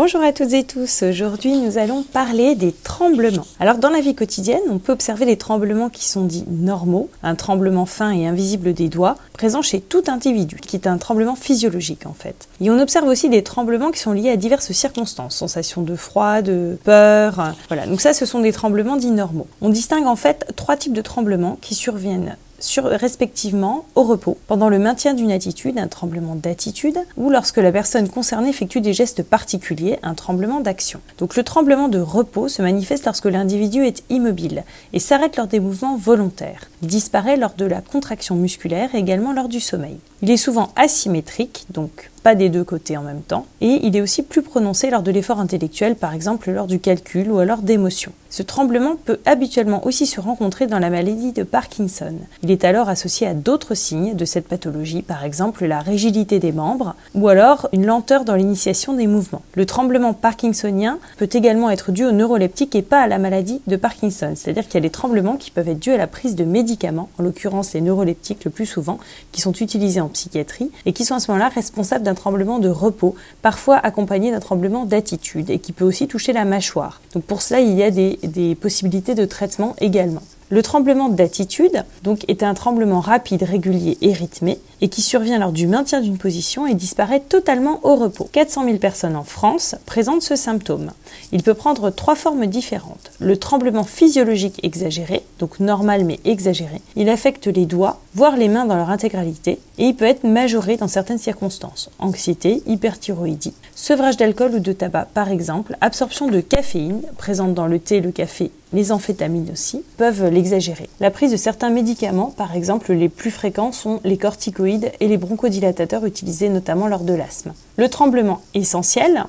Bonjour à toutes et tous, aujourd'hui nous allons parler des tremblements. Alors dans la vie quotidienne, on peut observer des tremblements qui sont dits normaux, un tremblement fin et invisible des doigts, présent chez tout individu, qui est un tremblement physiologique en fait. Et on observe aussi des tremblements qui sont liés à diverses circonstances, sensations de froid, de peur, voilà. Donc ça ce sont des tremblements dits normaux. On distingue en fait trois types de tremblements qui surviennent respectivement au repos, pendant le maintien d'une attitude, un tremblement d'attitude, ou lorsque la personne concernée effectue des gestes particuliers, un tremblement d'action. Donc le tremblement de repos se manifeste lorsque l'individu est immobile et s'arrête lors des mouvements volontaires. Il disparaît lors de la contraction musculaire et également lors du sommeil. Il est souvent asymétrique, donc pas des deux côtés en même temps, et il est aussi plus prononcé lors de l'effort intellectuel, par exemple lors du calcul ou alors d'émotion. Ce tremblement peut habituellement aussi se rencontrer dans la maladie de Parkinson. Il est alors associé à d'autres signes de cette pathologie, par exemple la rigidité des membres ou alors une lenteur dans l'initiation des mouvements. Le tremblement parkinsonien peut également être dû au neuroleptique et pas à la maladie de Parkinson, c'est-à-dire qu'il y a des tremblements qui peuvent être dus à la prise de médicaments, en l'occurrence les neuroleptiques le plus souvent, qui sont utilisés en psychiatrie et qui sont à ce moment-là responsables d'un tremblement de repos, parfois accompagné d'un tremblement d'attitude et qui peut aussi toucher la mâchoire. Donc pour cela, il y a des, possibilités de traitement également. Le tremblement d'attitude donc est un tremblement rapide, régulier et rythmé et qui survient lors du maintien d'une position et disparaît totalement au repos. 400 000 personnes en France présentent ce symptôme. Il peut prendre trois formes différentes. Le tremblement physiologique exagéré, donc normal mais exagéré, il affecte les doigts, voire les mains dans leur intégralité, et il peut être majoré dans certaines circonstances. Anxiété, hyperthyroïdie, sevrage d'alcool ou de tabac par exemple, absorption de caféine, présente dans le thé, le café les amphétamines aussi, peuvent l'exagérer. La prise de certains médicaments, par exemple les plus fréquents, sont les corticoïdes et les bronchodilatateurs utilisés notamment lors de l'asthme. Le tremblement essentiel.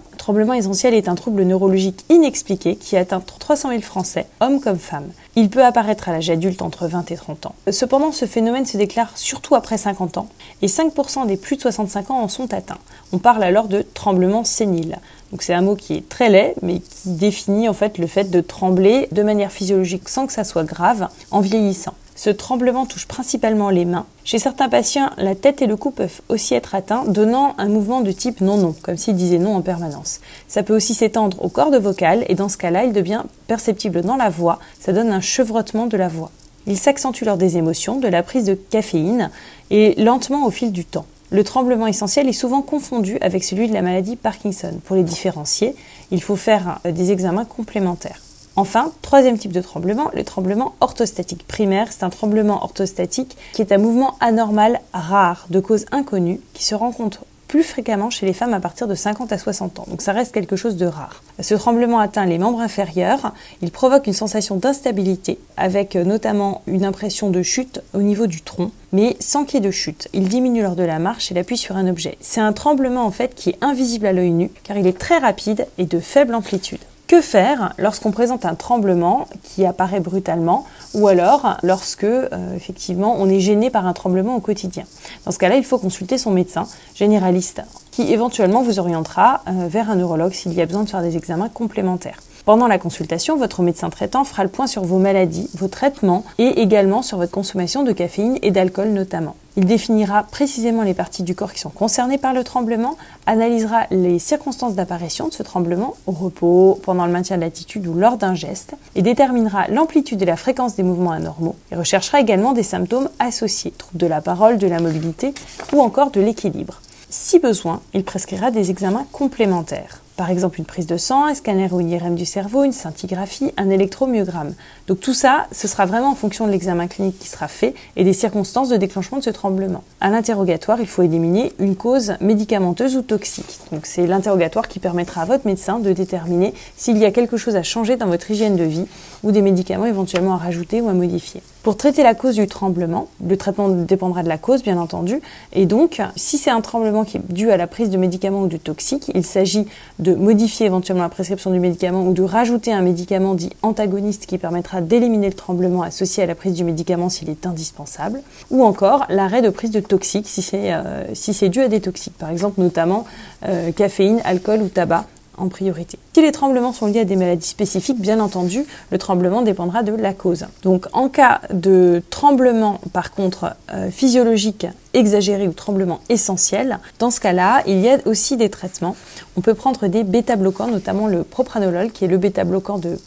Essentiel est un trouble neurologique inexpliqué qui atteint 300 000 Français, hommes comme femmes. Il peut apparaître à l'âge adulte entre 20 et 30 ans. Cependant, ce phénomène se déclare surtout après 50 ans et 5% des plus de 65 ans en sont atteints. On parle alors de tremblement sénile. C'est un mot qui est très laid, mais qui définit en fait le fait de trembler de manière physiologique sans que ça soit grave en vieillissant. Ce tremblement touche principalement les mains. Chez certains patients, la tête et le cou peuvent aussi être atteints, donnant un mouvement de type non-non, comme s'ils disaient non en permanence. Ça peut aussi s'étendre aux cordes vocales, et dans ce cas-là, il devient perceptible dans la voix, ça donne un chevrotement de la voix. Il s'accentue lors des émotions, de la prise de caféine, et lentement au fil du temps. Le tremblement essentiel est souvent confondu avec celui de la maladie Parkinson. Pour les différencier, il faut faire des examens complémentaires. Enfin, troisième type de tremblement, le tremblement orthostatique primaire. C'est un tremblement orthostatique qui est un mouvement anormal rare de cause inconnue qui se rencontre plus fréquemment chez les femmes à partir de 50 à 60 ans. Donc ça reste quelque chose de rare. Ce tremblement atteint les membres inférieurs. Il provoque une sensation d'instabilité avec euh, notamment une impression de chute au niveau du tronc, mais sans qu'il y ait de chute. Il diminue lors de la marche et l'appuie sur un objet. C'est un tremblement en fait qui est invisible à l'œil nu car il est très rapide et de faible amplitude. Que faire lorsqu'on présente un tremblement qui apparaît brutalement ou alors lorsque euh, effectivement on est gêné par un tremblement au quotidien? Dans ce cas-là, il faut consulter son médecin généraliste qui éventuellement vous orientera euh, vers un neurologue s'il y a besoin de faire des examens complémentaires. Pendant la consultation, votre médecin traitant fera le point sur vos maladies, vos traitements et également sur votre consommation de caféine et d'alcool notamment. Il définira précisément les parties du corps qui sont concernées par le tremblement, analysera les circonstances d'apparition de ce tremblement, au repos, pendant le maintien de l'attitude ou lors d'un geste, et déterminera l'amplitude et la fréquence des mouvements anormaux, et recherchera également des symptômes associés, troubles de la parole, de la mobilité ou encore de l'équilibre. Si besoin, il prescrira des examens complémentaires par exemple une prise de sang, un scanner ou une IRM du cerveau, une scintigraphie, un électromyogramme. Donc tout ça, ce sera vraiment en fonction de l'examen clinique qui sera fait et des circonstances de déclenchement de ce tremblement. À l'interrogatoire, il faut éliminer une cause médicamenteuse ou toxique. Donc c'est l'interrogatoire qui permettra à votre médecin de déterminer s'il y a quelque chose à changer dans votre hygiène de vie ou des médicaments éventuellement à rajouter ou à modifier. Pour traiter la cause du tremblement, le traitement dépendra de la cause bien entendu, et donc si c'est un tremblement qui est dû à la prise de médicaments ou de toxiques, il s'agit de modifier éventuellement la prescription du médicament ou de rajouter un médicament dit antagoniste qui permettra d'éliminer le tremblement associé à la prise du médicament s'il est indispensable, ou encore l'arrêt de prise de toxiques si c'est euh, dû à des toxiques, par exemple notamment euh, caféine, alcool ou tabac priorité. Si les tremblements sont liés à des maladies spécifiques, bien entendu, le tremblement dépendra de la cause. Donc en cas de tremblement, par contre, euh, physiologique exagéré ou tremblement essentiel, dans ce cas-là, il y a aussi des traitements. On peut prendre des bêta-bloquants, notamment le propranolol, qui est le bêta-bloquant de,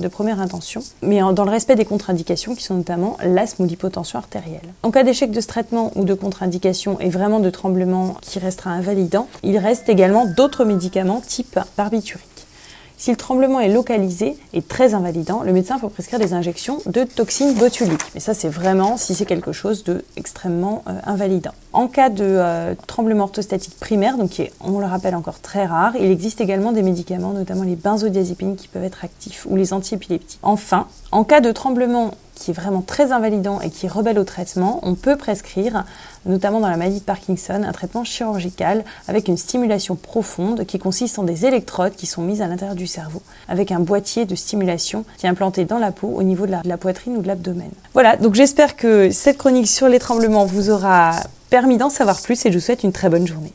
de première intention, mais dans le respect des contre-indications qui sont notamment l'asthme ou l'hypotension artérielle. En cas d'échec de ce traitement ou de contre-indication et vraiment de tremblement qui restera invalidant, il reste également d'autres médicaments type barbiturique. Si le tremblement est localisé et très invalidant, le médecin peut prescrire des injections de toxines botuliques. Mais ça, c'est vraiment si c'est quelque chose de extrêmement euh, invalidant. En cas de euh, tremblement orthostatique primaire, donc qui est, on le rappelle, encore très rare, il existe également des médicaments, notamment les benzodiazépines, qui peuvent être actifs ou les antiépileptiques. Enfin, en cas de tremblement qui est vraiment très invalidant et qui rebelle au traitement, on peut prescrire, notamment dans la maladie de Parkinson, un traitement chirurgical avec une stimulation profonde qui consiste en des électrodes qui sont mises à l'intérieur du cerveau, avec un boîtier de stimulation qui est implanté dans la peau au niveau de la, poitrine ou de l'abdomen. Voilà, donc j'espère que cette chronique sur les tremblements vous aura permis d'en savoir plus et je vous souhaite une très bonne journée.